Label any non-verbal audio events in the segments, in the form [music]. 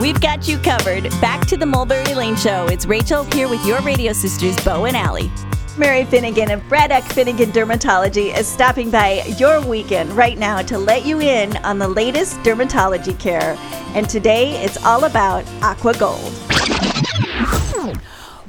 We've got you covered. Back to the Mulberry Lane Show. It's Rachel here with your radio sisters, Bo and Allie. Mary Finnegan of Braddock Finnegan Dermatology is stopping by your weekend right now to let you in on the latest dermatology care. And today it's all about Aqua Gold.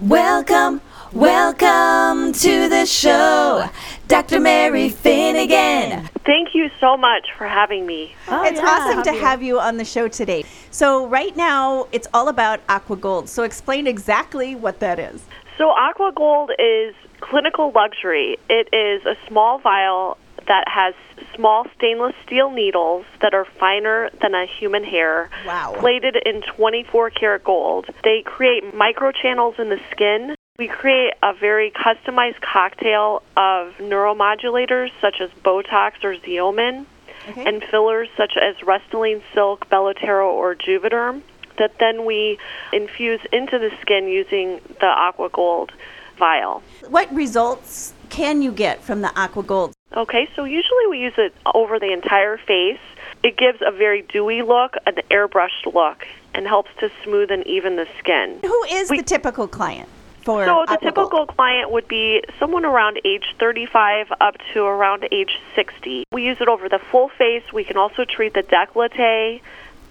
Welcome, welcome to the show, Dr. Mary Finnegan. Thank you so much for having me. Oh, it's yeah, awesome to you. have you on the show today. So, right now, it's all about Aqua Gold. So, explain exactly what that is. So, Aqua Gold is clinical luxury. It is a small vial that has small stainless steel needles that are finer than a human hair, wow. plated in 24 karat gold. They create microchannels in the skin. We create a very customized cocktail of neuromodulators such as Botox or Xeomin okay. and fillers such as Restylane Silk, Belotero, or Juvederm that then we infuse into the skin using the Aqua Gold vial. What results can you get from the Aqua Gold? Okay, so usually we use it over the entire face. It gives a very dewy look, an airbrushed look, and helps to smooth and even the skin. Who is we, the typical client? For so the typical client would be someone around age 35 up to around age 60. We use it over the full face. We can also treat the décolleté,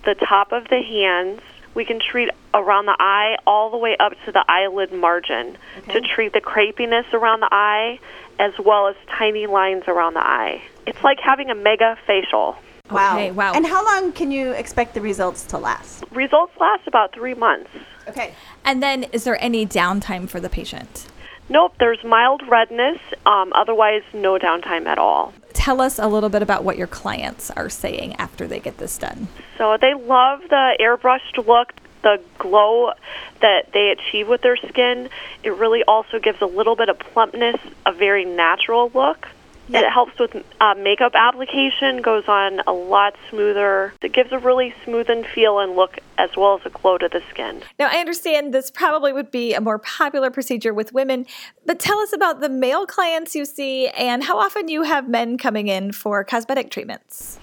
the top of the hands, we can treat around the eye all the way up to the eyelid margin okay. to treat the crepiness around the eye as well as tiny lines around the eye. It's like having a mega facial. Wow. Okay, wow. And how long can you expect the results to last? Results last about three months. Okay. And then is there any downtime for the patient? Nope, there's mild redness, um, otherwise, no downtime at all. Tell us a little bit about what your clients are saying after they get this done. So, they love the airbrushed look, the glow that they achieve with their skin. It really also gives a little bit of plumpness, a very natural look. It helps with uh, makeup application, goes on a lot smoother. It gives a really smooth and feel and look as well as a glow to the skin. Now, I understand this probably would be a more popular procedure with women, but tell us about the male clients you see and how often you have men coming in for cosmetic treatments.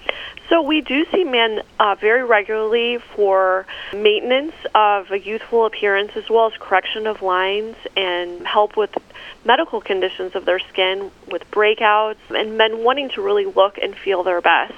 So we do see men uh, very regularly for maintenance of a youthful appearance as well as correction of lines and help with medical conditions of their skin with breakouts and men wanting to really look and feel their best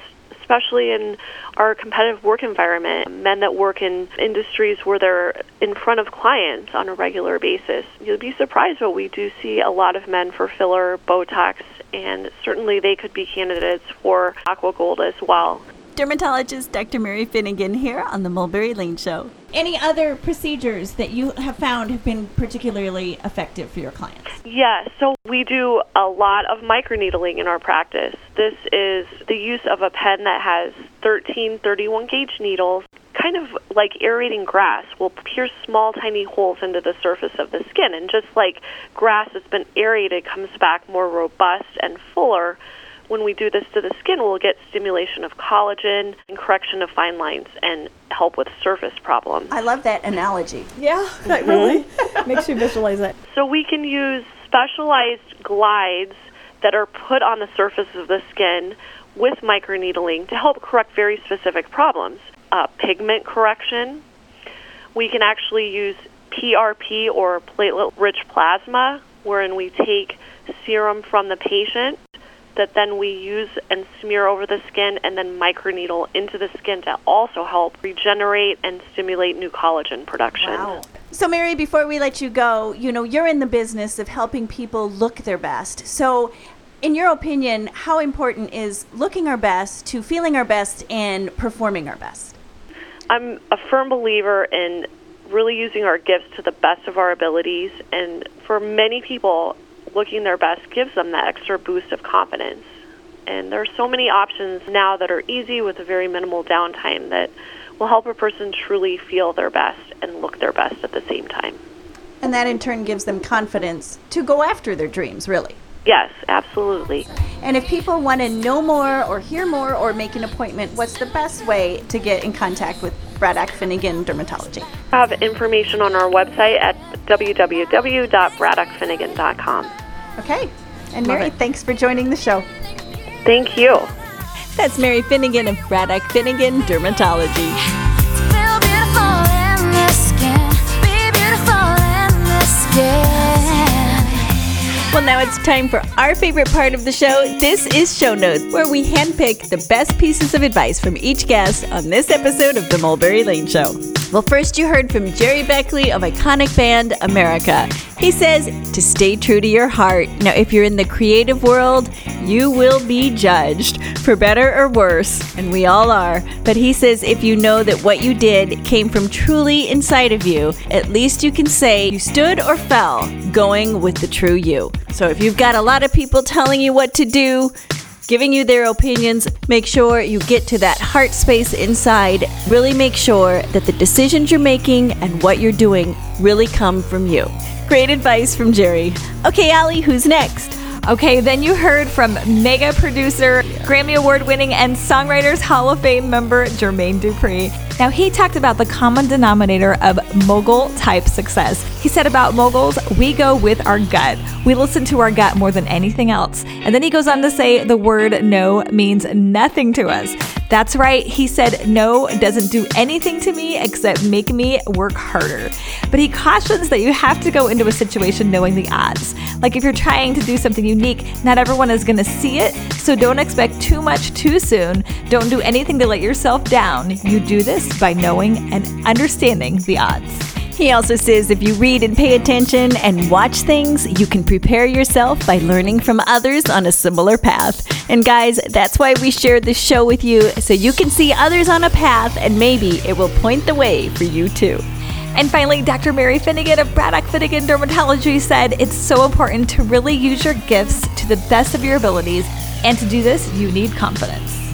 especially in our competitive work environment, men that work in industries where they're in front of clients on a regular basis. You'll be surprised, but we do see a lot of men for filler, Botox, and certainly they could be candidates for Aqua Gold as well. Dermatologist Dr. Mary Finnegan here on the Mulberry Lane Show. Any other procedures that you have found have been particularly effective for your clients? Yes, so we do a lot of microneedling in our practice. This is the use of a pen that has 13 31 gauge needles kind of like aerating grass will pierce small tiny holes into the surface of the skin and just like grass that's been aerated comes back more robust and fuller when we do this to the skin, we'll get stimulation of collagen and correction of fine lines and help with surface problems. I love that analogy. Yeah, [laughs] that really mm-hmm. [laughs] makes you visualize it. So we can use specialized glides that are put on the surface of the skin with microneedling to help correct very specific problems. Uh, pigment correction. We can actually use PRP or platelet rich plasma, wherein we take serum from the patient that then we use and smear over the skin and then microneedle into the skin to also help regenerate and stimulate new collagen production. Wow. So, Mary, before we let you go, you know, you're in the business of helping people look their best. So, in your opinion, how important is looking our best to feeling our best and performing our best? I'm a firm believer in really using our gifts to the best of our abilities. And for many people, looking their best gives them that extra boost of confidence. And there are so many options now that are easy with a very minimal downtime that will help a person truly feel their best and look their best at the same time. And that in turn gives them confidence to go after their dreams, really. Yes, absolutely. And if people want to know more or hear more or make an appointment, what's the best way to get in contact with Braddock Finnegan Dermatology? I have information on our website at www.braddockfinnegan.com. Okay. And Mary, thanks for joining the show. Thank you. That's Mary Finnegan of Braddock Finnegan Dermatology. It's time for our favorite part of the show. This is Show Notes, where we handpick the best pieces of advice from each guest on this episode of The Mulberry Lane Show. Well, first you heard from Gerry Beckley of iconic band America. He says to stay true to your heart. Now, if you're in the creative world, you will be judged for better or worse, and we all are. But he says if you know that what you did came from truly inside of you, at least you can say you stood or fell going with the true you. So if you've got a lot of people telling you what to do, giving you their opinions. Make sure you get to that heart space inside. Really make sure that the decisions you're making and what you're doing really come from you. Great advice from Gerry. Okay, Allie, who's next? Okay, then you heard from mega producer, Grammy Award winning, and Songwriters Hall of Fame member Jermaine Dupri. Now, he talked about the common denominator of mogul type success. He said about moguls, we go with our gut. We listen to our gut more than anything else. And then he goes on to say the word no means nothing to us. That's right, he said no doesn't do anything to me except make me work harder. But he cautions that you have to go into a situation knowing the odds. Like if you're trying to do something unique, not everyone is going to see it, so don't expect too much too soon. Don't do anything to let yourself down. You do this by knowing and understanding the odds. He also says if you read and pay attention and watch things, you can prepare yourself by learning from others on a similar path. And guys, that's why we share this show with you so you can see others on a path and maybe it will point the way for you too. And finally, Dr. Mary Finnegan of Braddock Finnegan Dermatology said it's so important to really use your gifts to the best of your abilities. And to do this, you need confidence.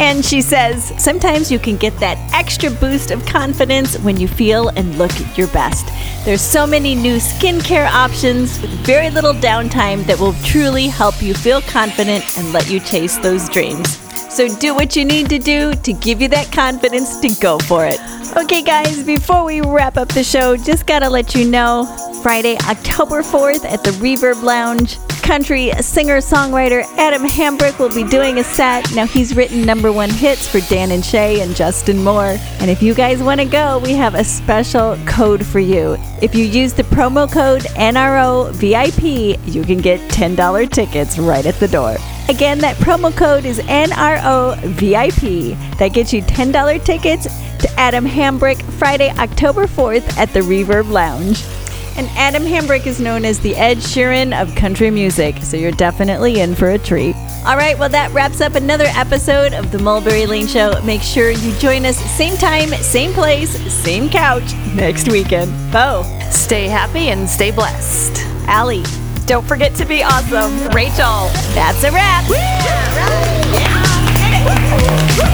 And she says, sometimes you can get that extra boost of confidence when you feel and look your best. There's so many new skincare options with very little downtime that will truly help you feel confident and let you chase those dreams. So do what you need to do to give you that confidence to go for it. Okay, guys, before we wrap up the show, just gotta let you know Friday, October 4th at the Reverb Lounge, country singer songwriter Adam Hambrick will be doing a set. Now, he's written number one hits for Dan and Shay and Justin Moore. And if you guys want to go, we have a special code for you. If you use the promo code NRO VIP, you can get $10 tickets right at the door. Again, that promo code is NRO VIP. That gets you $10 tickets to Adam Hambrick Friday, October 4th at the Reverb Lounge. And Adam Hambrick is known as the Ed Sheeran of country music, so you're definitely in for a treat. All right, well, that wraps up another episode of the Mulberry Lane Show. Make sure you join us same time, same place, same couch next weekend. Bo. Stay happy and stay blessed. Allie. Don't forget to be awesome. Rachel. That's a wrap. Yeah, right. yeah.